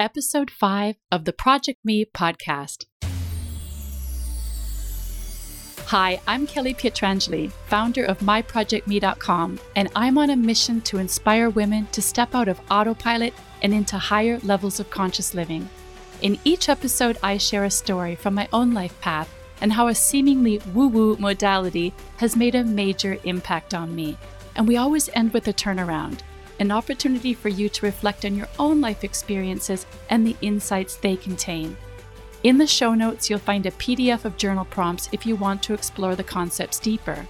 episode 5 of the Project Me podcast. Hi, I'm Kelly Pietrangeli, founder of myprojectme.com, and I'm on a mission to inspire women to step out of autopilot and into higher levels of conscious living. In each episode, I share a story from my own life path and how a seemingly woo woo modality has made a major impact on me. And we always end with a turnaround an opportunity for you to reflect on your own life experiences and the insights they contain. In the show notes, you'll find a PDF of journal prompts if you want to explore the concepts deeper.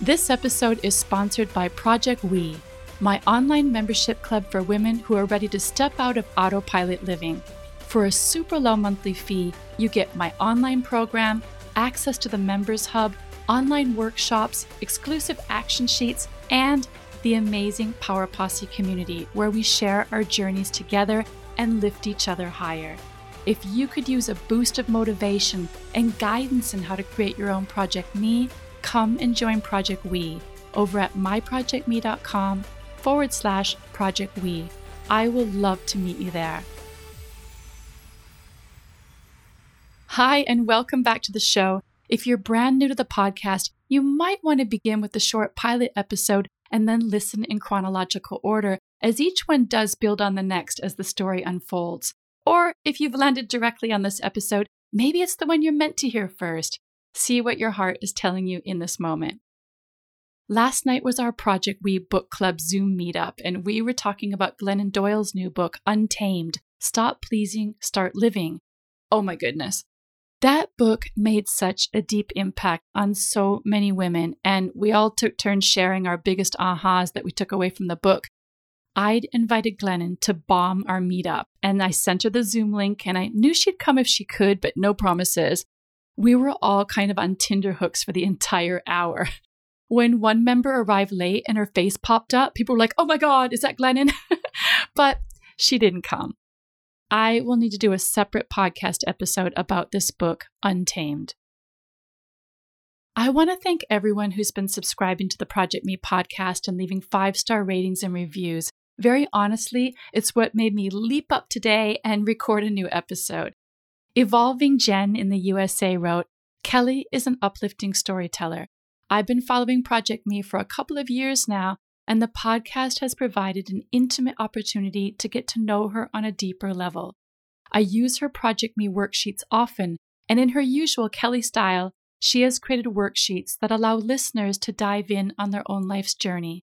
This episode is sponsored by Project We, my online membership club for women who are ready to step out of autopilot living. For a super low monthly fee, you get my online program, access to the Members Hub, online workshops, exclusive action sheets, and the amazing Power Posse community where we share our journeys together and lift each other higher. If you could use a boost of motivation and guidance in how to create your own Project Me, come and join Project We over at myprojectme.com forward slash Project We. I will love to meet you there. Hi, and welcome back to the show. If you're brand new to the podcast, you might want to begin with the short pilot episode and then listen in chronological order, as each one does build on the next as the story unfolds. Or if you've landed directly on this episode, maybe it's the one you're meant to hear first. See what your heart is telling you in this moment. Last night was our Project We Book Club Zoom meetup, and we were talking about Glennon Doyle's new book, Untamed Stop Pleasing, Start Living. Oh my goodness. That book made such a deep impact on so many women, and we all took turns sharing our biggest ahas that we took away from the book. I'd invited Glennon to bomb our meetup, and I sent her the Zoom link, and I knew she'd come if she could, but no promises. We were all kind of on Tinder hooks for the entire hour. When one member arrived late and her face popped up, people were like, oh my God, is that Glennon? but she didn't come. I will need to do a separate podcast episode about this book, Untamed. I want to thank everyone who's been subscribing to the Project Me podcast and leaving five star ratings and reviews. Very honestly, it's what made me leap up today and record a new episode. Evolving Jen in the USA wrote Kelly is an uplifting storyteller. I've been following Project Me for a couple of years now, and the podcast has provided an intimate opportunity to get to know her on a deeper level. I use her Project Me worksheets often, and in her usual Kelly style, she has created worksheets that allow listeners to dive in on their own life's journey.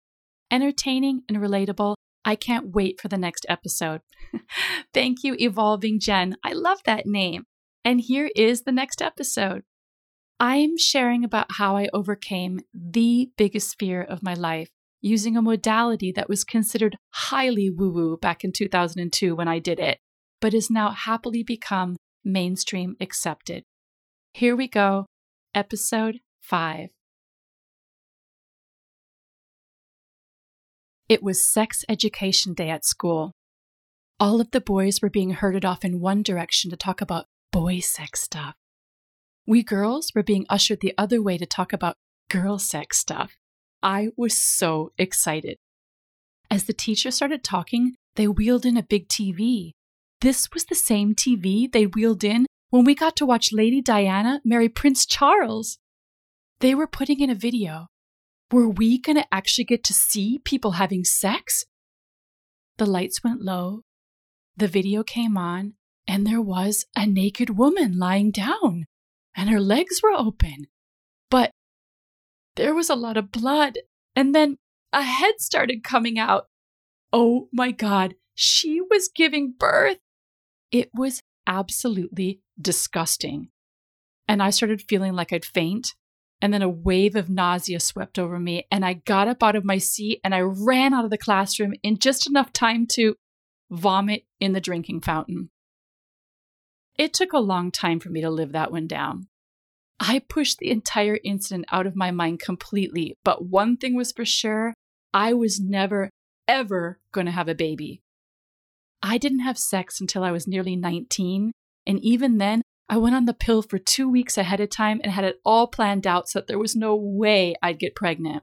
Entertaining and relatable, I can't wait for the next episode. Thank you, Evolving Jen. I love that name. And here is the next episode. I'm sharing about how I overcame the biggest fear of my life using a modality that was considered highly woo woo back in 2002 when I did it, but is now happily become mainstream accepted. Here we go, episode 5. It was sex education day at school. All of the boys were being herded off in one direction to talk about boy sex stuff. We girls were being ushered the other way to talk about girl sex stuff. I was so excited. As the teacher started talking, they wheeled in a big TV. This was the same TV they wheeled in when we got to watch Lady Diana marry Prince Charles. They were putting in a video. Were we going to actually get to see people having sex? The lights went low, the video came on, and there was a naked woman lying down, and her legs were open. There was a lot of blood, and then a head started coming out. Oh my God, she was giving birth. It was absolutely disgusting. And I started feeling like I'd faint. And then a wave of nausea swept over me, and I got up out of my seat and I ran out of the classroom in just enough time to vomit in the drinking fountain. It took a long time for me to live that one down. I pushed the entire incident out of my mind completely, but one thing was for sure I was never, ever going to have a baby. I didn't have sex until I was nearly 19, and even then, I went on the pill for two weeks ahead of time and had it all planned out so that there was no way I'd get pregnant.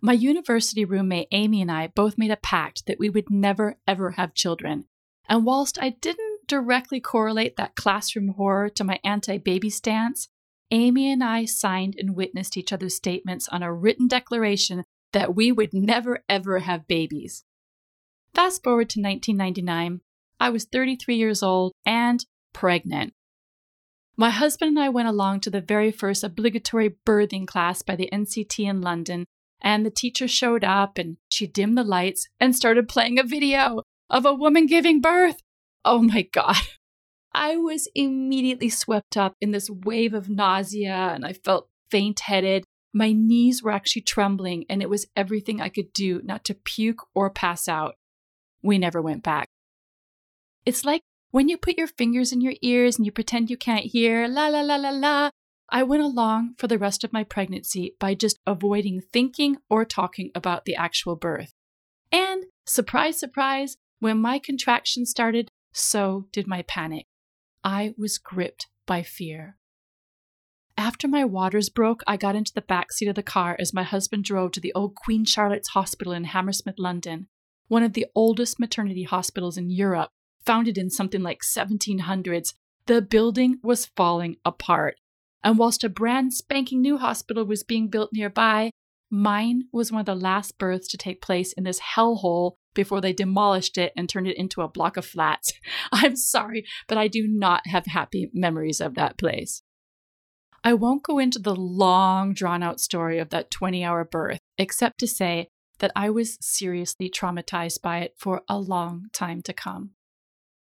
My university roommate Amy and I both made a pact that we would never, ever have children. And whilst I didn't directly correlate that classroom horror to my anti baby stance, Amy and I signed and witnessed each other's statements on a written declaration that we would never ever have babies. Fast forward to 1999, I was 33 years old and pregnant. My husband and I went along to the very first obligatory birthing class by the NCT in London, and the teacher showed up and she dimmed the lights and started playing a video of a woman giving birth. Oh my God. I was immediately swept up in this wave of nausea and I felt faint headed. My knees were actually trembling, and it was everything I could do not to puke or pass out. We never went back. It's like when you put your fingers in your ears and you pretend you can't hear, la la la la la. I went along for the rest of my pregnancy by just avoiding thinking or talking about the actual birth. And surprise, surprise, when my contractions started, so did my panic. I was gripped by fear. After my waters broke, I got into the back seat of the car as my husband drove to the old Queen Charlotte's Hospital in Hammersmith, London, one of the oldest maternity hospitals in Europe, founded in something like 1700s. The building was falling apart. And whilst a brand spanking new hospital was being built nearby, mine was one of the last births to take place in this hellhole before they demolished it and turned it into a block of flats. I'm sorry, but I do not have happy memories of that place. I won't go into the long, drawn out story of that 20 hour birth, except to say that I was seriously traumatized by it for a long time to come.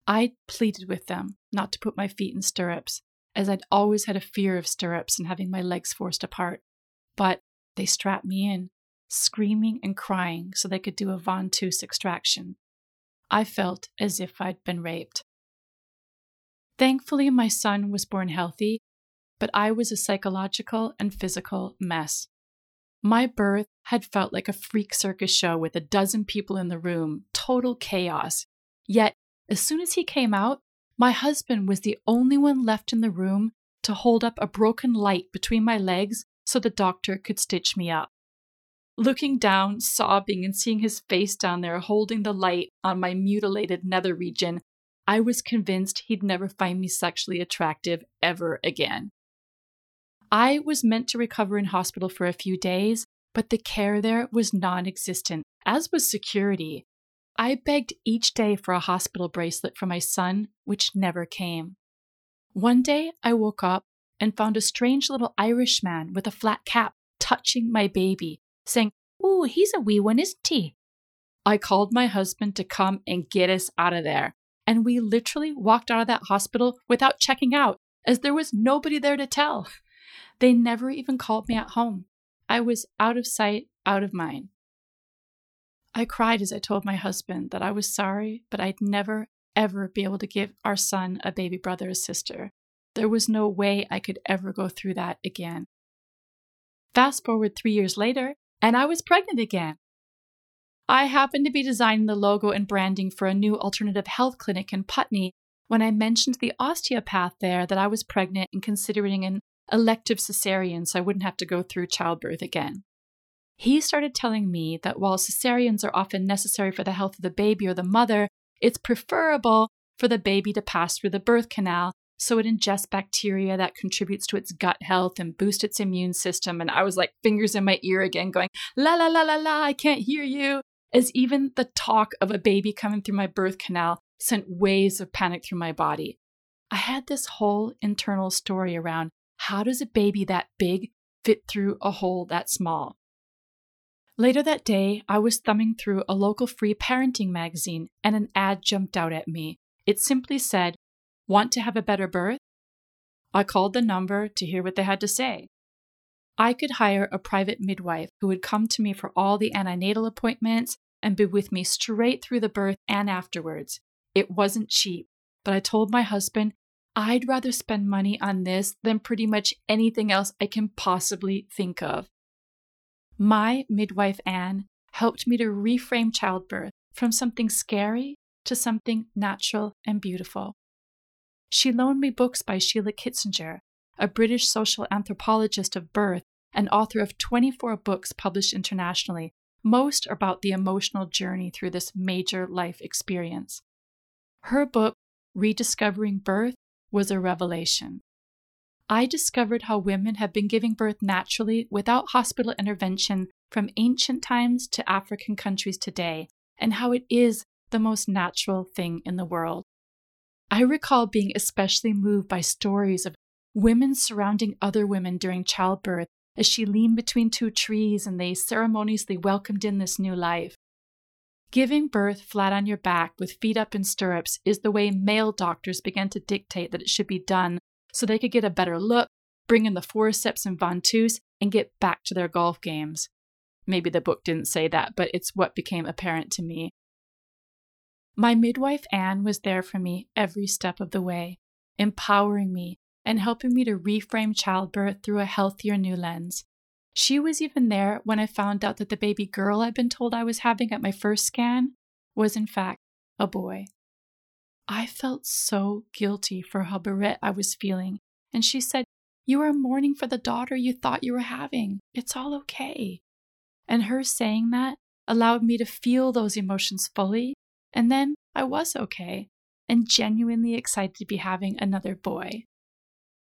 I pleaded with them not to put my feet in stirrups, as I'd always had a fear of stirrups and having my legs forced apart. But they strapped me in, screaming and crying so they could do a ventouse extraction. I felt as if I'd been raped. Thankfully, my son was born healthy, but I was a psychological and physical mess. My birth had felt like a freak circus show with a dozen people in the room, total chaos. Yet, as soon as he came out, my husband was the only one left in the room to hold up a broken light between my legs so the doctor could stitch me up. Looking down, sobbing, and seeing his face down there holding the light on my mutilated nether region, I was convinced he'd never find me sexually attractive ever again. I was meant to recover in hospital for a few days, but the care there was non existent, as was security. I begged each day for a hospital bracelet for my son, which never came. One day I woke up and found a strange little Irish man with a flat cap touching my baby saying, Ooh, he's a wee one, isn't he? I called my husband to come and get us out of there. And we literally walked out of that hospital without checking out, as there was nobody there to tell. They never even called me at home. I was out of sight, out of mind. I cried as I told my husband that I was sorry, but I'd never, ever be able to give our son a baby brother or sister. There was no way I could ever go through that again. Fast forward three years later, and I was pregnant again. I happened to be designing the logo and branding for a new alternative health clinic in Putney when I mentioned the osteopath there that I was pregnant and considering an elective cesarean so I wouldn't have to go through childbirth again. He started telling me that while cesareans are often necessary for the health of the baby or the mother, it's preferable for the baby to pass through the birth canal so it ingests bacteria that contributes to its gut health and boost its immune system. And I was like, fingers in my ear again, going, la la la la la, I can't hear you. As even the talk of a baby coming through my birth canal sent waves of panic through my body. I had this whole internal story around how does a baby that big fit through a hole that small? Later that day, I was thumbing through a local free parenting magazine and an ad jumped out at me. It simply said, Want to have a better birth? I called the number to hear what they had to say. I could hire a private midwife who would come to me for all the antenatal appointments and be with me straight through the birth and afterwards. It wasn't cheap, but I told my husband I'd rather spend money on this than pretty much anything else I can possibly think of. My midwife, Anne, helped me to reframe childbirth from something scary to something natural and beautiful. She loaned me books by Sheila Kitzinger, a British social anthropologist of birth and author of 24 books published internationally, most about the emotional journey through this major life experience. Her book, Rediscovering Birth, was a revelation. I discovered how women have been giving birth naturally without hospital intervention from ancient times to African countries today, and how it is the most natural thing in the world. I recall being especially moved by stories of women surrounding other women during childbirth as she leaned between two trees and they ceremoniously welcomed in this new life. Giving birth flat on your back with feet up in stirrups is the way male doctors began to dictate that it should be done so they could get a better look, bring in the forceps and ventouse, and get back to their golf games. Maybe the book didn't say that, but it's what became apparent to me. My midwife, Anne, was there for me every step of the way, empowering me and helping me to reframe childbirth through a healthier new lens. She was even there when I found out that the baby girl I'd been told I was having at my first scan was, in fact, a boy. I felt so guilty for how bereft I was feeling, and she said, You are mourning for the daughter you thought you were having. It's all okay. And her saying that allowed me to feel those emotions fully and then I was okay and genuinely excited to be having another boy.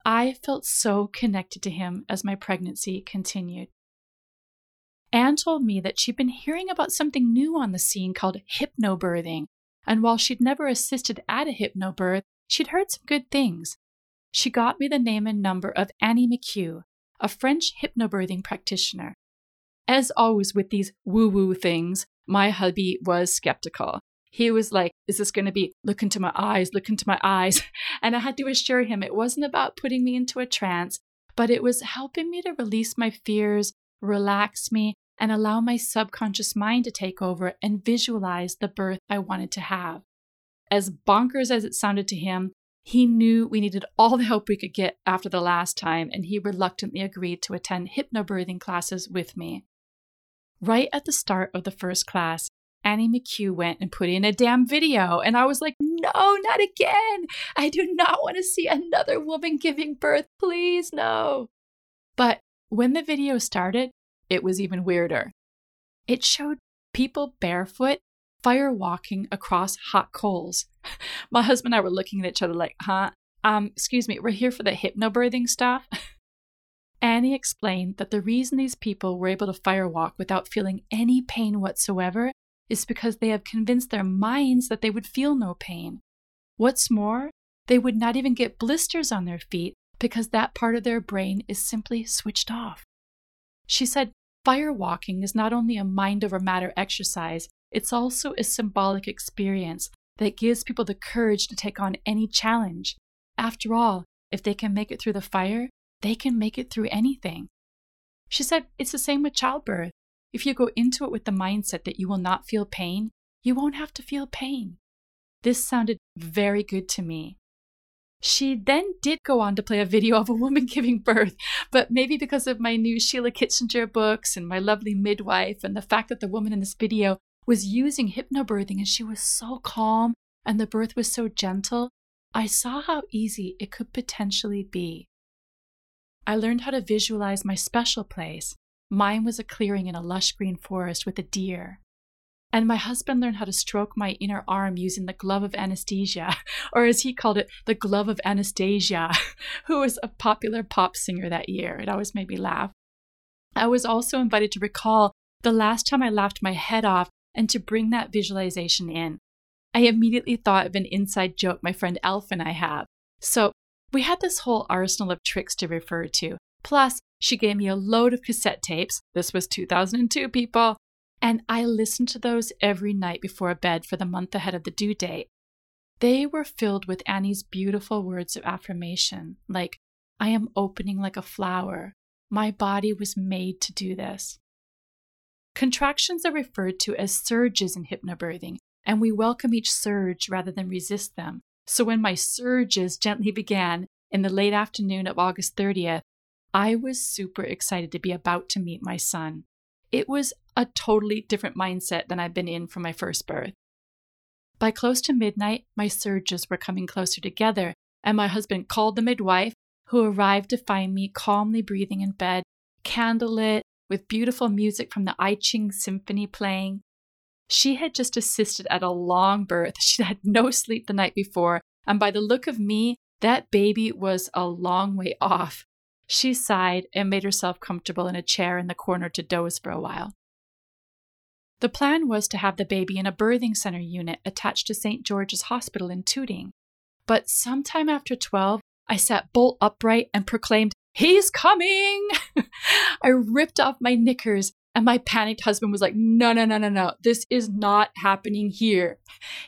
I felt so connected to him as my pregnancy continued. Anne told me that she'd been hearing about something new on the scene called hypnobirthing, and while she'd never assisted at a hypnobirth, she'd heard some good things. She got me the name and number of Annie McHugh, a French hypnobirthing practitioner. As always with these woo woo things, my hubby was skeptical. He was like, Is this going to be look into my eyes, look into my eyes? And I had to assure him it wasn't about putting me into a trance, but it was helping me to release my fears, relax me, and allow my subconscious mind to take over and visualize the birth I wanted to have. As bonkers as it sounded to him, he knew we needed all the help we could get after the last time, and he reluctantly agreed to attend hypnobirthing classes with me. Right at the start of the first class, Annie McHugh went and put in a damn video. And I was like, no, not again. I do not want to see another woman giving birth. Please, no. But when the video started, it was even weirder. It showed people barefoot fire walking across hot coals. My husband and I were looking at each other like, huh? Um, excuse me, we're here for the hypnobirthing stuff. Annie explained that the reason these people were able to fire walk without feeling any pain whatsoever is because they have convinced their minds that they would feel no pain. What's more, they would not even get blisters on their feet because that part of their brain is simply switched off. She said, Fire walking is not only a mind over matter exercise, it's also a symbolic experience that gives people the courage to take on any challenge. After all, if they can make it through the fire, they can make it through anything. She said it's the same with childbirth. If you go into it with the mindset that you will not feel pain, you won't have to feel pain. This sounded very good to me. She then did go on to play a video of a woman giving birth, but maybe because of my new Sheila Kitzinger books and my lovely midwife and the fact that the woman in this video was using hypnobirthing and she was so calm and the birth was so gentle, I saw how easy it could potentially be. I learned how to visualize my special place Mine was a clearing in a lush green forest with a deer. And my husband learned how to stroke my inner arm using the glove of anesthesia, or as he called it, the glove of Anastasia, who was a popular pop singer that year. It always made me laugh. I was also invited to recall the last time I laughed my head off and to bring that visualization in. I immediately thought of an inside joke my friend Elf and I have. So we had this whole arsenal of tricks to refer to. Plus, she gave me a load of cassette tapes. This was 2002, people. And I listened to those every night before bed for the month ahead of the due date. They were filled with Annie's beautiful words of affirmation, like, I am opening like a flower. My body was made to do this. Contractions are referred to as surges in hypnobirthing, and we welcome each surge rather than resist them. So when my surges gently began in the late afternoon of August 30th, I was super excited to be about to meet my son. It was a totally different mindset than I'd been in from my first birth. By close to midnight, my surges were coming closer together, and my husband called the midwife, who arrived to find me calmly breathing in bed, candlelit, with beautiful music from the I Ching Symphony playing. She had just assisted at a long birth. She had no sleep the night before, and by the look of me, that baby was a long way off. She sighed and made herself comfortable in a chair in the corner to doze for a while. The plan was to have the baby in a birthing center unit attached to St. George's Hospital in Tooting. But sometime after 12, I sat bolt upright and proclaimed, He's coming! I ripped off my knickers, and my panicked husband was like, No, no, no, no, no. This is not happening here.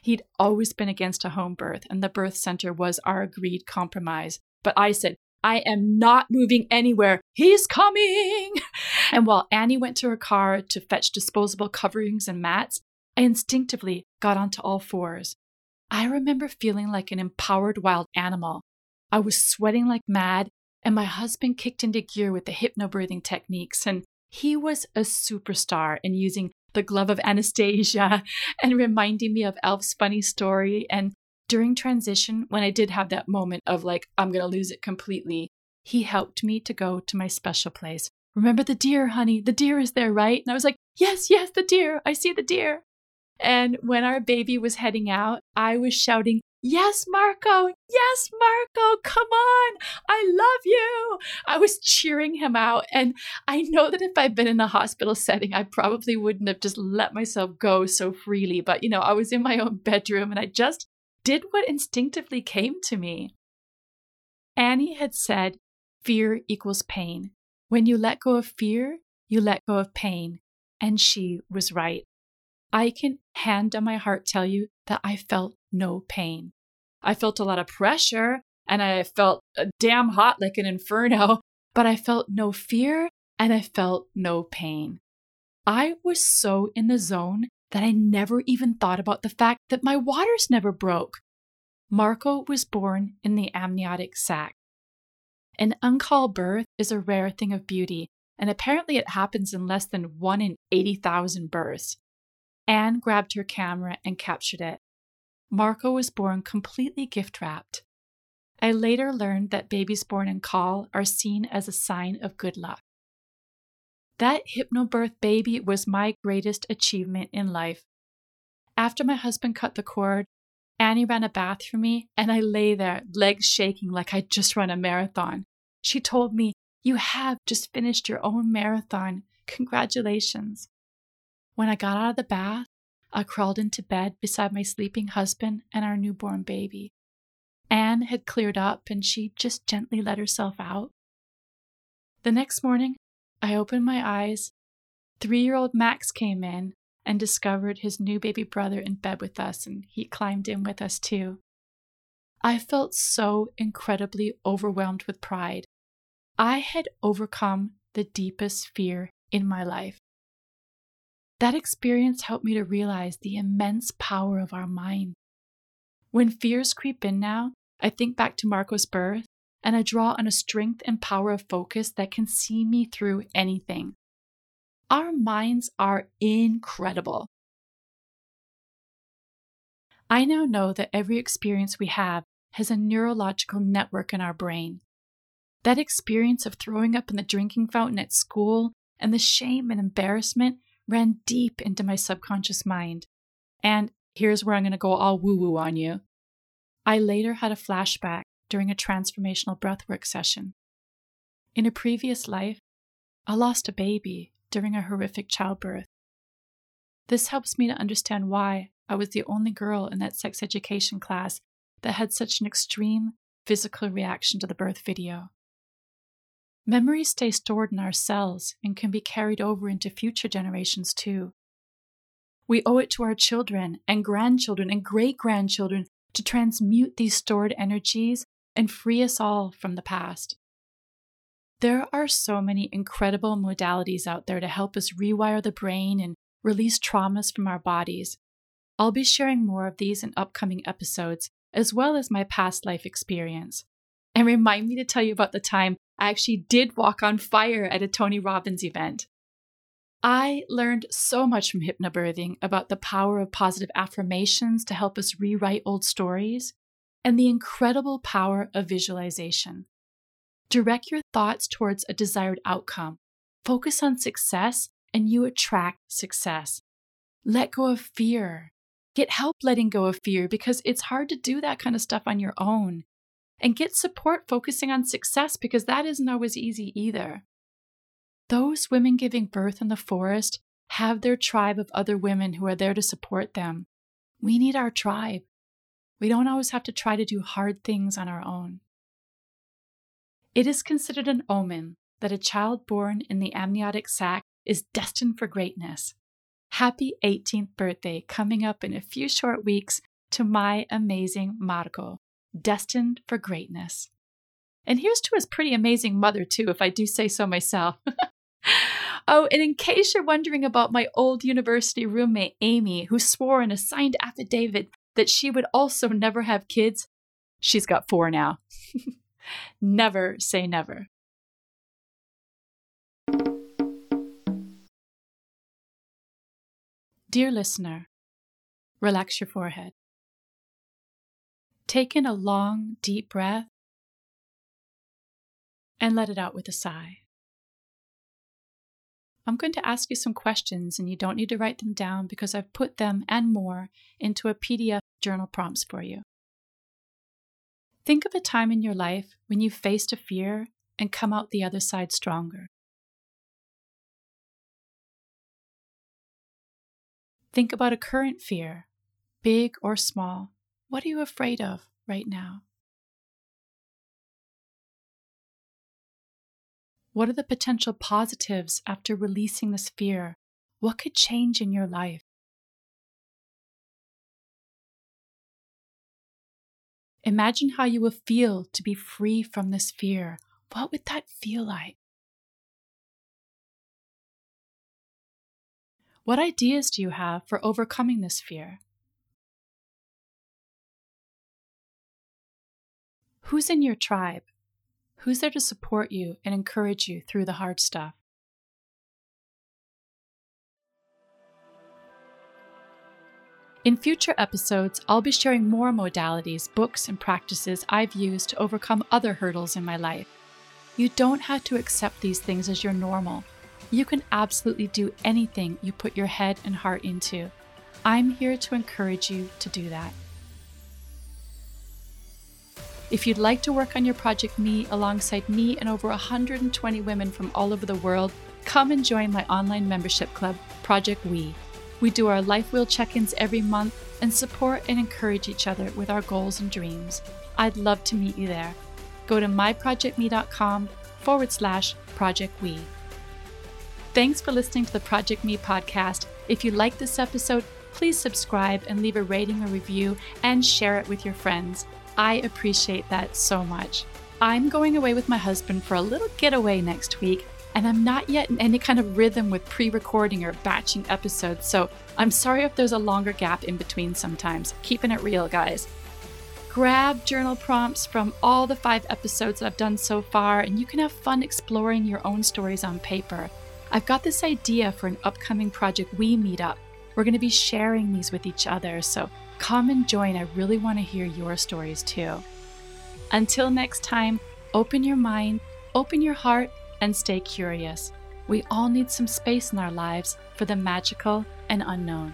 He'd always been against a home birth, and the birth center was our agreed compromise. But I said, I am not moving anywhere. He's coming. And while Annie went to her car to fetch disposable coverings and mats, I instinctively got onto all fours. I remember feeling like an empowered wild animal. I was sweating like mad, and my husband kicked into gear with the hypnobirthing techniques, and he was a superstar in using the glove of Anastasia and reminding me of Elf's funny story and during transition, when I did have that moment of like, I'm going to lose it completely, he helped me to go to my special place. Remember the deer, honey? The deer is there, right? And I was like, Yes, yes, the deer. I see the deer. And when our baby was heading out, I was shouting, Yes, Marco. Yes, Marco. Come on. I love you. I was cheering him out. And I know that if I'd been in a hospital setting, I probably wouldn't have just let myself go so freely. But, you know, I was in my own bedroom and I just did what instinctively came to me. Annie had said, Fear equals pain. When you let go of fear, you let go of pain. And she was right. I can hand on my heart tell you that I felt no pain. I felt a lot of pressure and I felt uh, damn hot like an inferno, but I felt no fear and I felt no pain. I was so in the zone that I never even thought about the fact that my waters never broke. Marco was born in the amniotic sac. An en caul birth is a rare thing of beauty, and apparently it happens in less than 1 in 80,000 births. Anne grabbed her camera and captured it. Marco was born completely gift wrapped. I later learned that babies born in caul are seen as a sign of good luck. That hypnobirth baby was my greatest achievement in life. After my husband cut the cord, Annie ran a bath for me, and I lay there, legs shaking like I'd just run a marathon. She told me, You have just finished your own marathon. Congratulations. When I got out of the bath, I crawled into bed beside my sleeping husband and our newborn baby. Anne had cleared up and she just gently let herself out. The next morning, I opened my eyes. Three year old Max came in and discovered his new baby brother in bed with us, and he climbed in with us too. I felt so incredibly overwhelmed with pride. I had overcome the deepest fear in my life. That experience helped me to realize the immense power of our mind. When fears creep in now, I think back to Marco's birth and I draw on a strength and power of focus that can see me through anything. Our minds are incredible. I now know that every experience we have has a neurological network in our brain. That experience of throwing up in the drinking fountain at school and the shame and embarrassment ran deep into my subconscious mind. And here's where I'm going to go all woo woo on you. I later had a flashback during a transformational breathwork session. In a previous life, I lost a baby during a horrific childbirth. This helps me to understand why I was the only girl in that sex education class that had such an extreme physical reaction to the birth video. Memories stay stored in our cells and can be carried over into future generations too. We owe it to our children and grandchildren and great grandchildren to transmute these stored energies and free us all from the past. There are so many incredible modalities out there to help us rewire the brain and release traumas from our bodies. I'll be sharing more of these in upcoming episodes, as well as my past life experience. And remind me to tell you about the time I actually did walk on fire at a Tony Robbins event. I learned so much from hypnobirthing about the power of positive affirmations to help us rewrite old stories and the incredible power of visualization. Direct your thoughts towards a desired outcome. Focus on success, and you attract success. Let go of fear. Get help letting go of fear because it's hard to do that kind of stuff on your own. And get support focusing on success because that isn't always easy either. Those women giving birth in the forest have their tribe of other women who are there to support them. We need our tribe. We don't always have to try to do hard things on our own. It is considered an omen that a child born in the amniotic sac is destined for greatness. Happy 18th birthday coming up in a few short weeks to my amazing Marco, destined for greatness. And here's to his pretty amazing mother, too, if I do say so myself. oh, and in case you're wondering about my old university roommate, Amy, who swore in a signed affidavit that she would also never have kids, she's got four now. never say never. Dear listener, relax your forehead. Take in a long, deep breath and let it out with a sigh. I'm going to ask you some questions, and you don't need to write them down because I've put them and more into a PDF journal prompts for you. Think of a time in your life when you faced a fear and come out the other side stronger. Think about a current fear, big or small. What are you afraid of right now? What are the potential positives after releasing this fear? What could change in your life? Imagine how you will feel to be free from this fear. What would that feel like? What ideas do you have for overcoming this fear? Who's in your tribe? Who's there to support you and encourage you through the hard stuff? In future episodes, I'll be sharing more modalities, books, and practices I've used to overcome other hurdles in my life. You don't have to accept these things as your normal you can absolutely do anything you put your head and heart into. I'm here to encourage you to do that. If you'd like to work on your Project Me alongside me and over 120 women from all over the world, come and join my online membership club, Project We. We do our life wheel check ins every month and support and encourage each other with our goals and dreams. I'd love to meet you there. Go to myprojectme.com forward slash Project We. Thanks for listening to the Project Me podcast. If you like this episode, please subscribe and leave a rating or review and share it with your friends. I appreciate that so much. I'm going away with my husband for a little getaway next week, and I'm not yet in any kind of rhythm with pre recording or batching episodes, so I'm sorry if there's a longer gap in between sometimes. Keeping it real, guys. Grab journal prompts from all the five episodes that I've done so far, and you can have fun exploring your own stories on paper. I've got this idea for an upcoming Project We Meetup. We're going to be sharing these with each other, so come and join. I really want to hear your stories too. Until next time, open your mind, open your heart, and stay curious. We all need some space in our lives for the magical and unknown.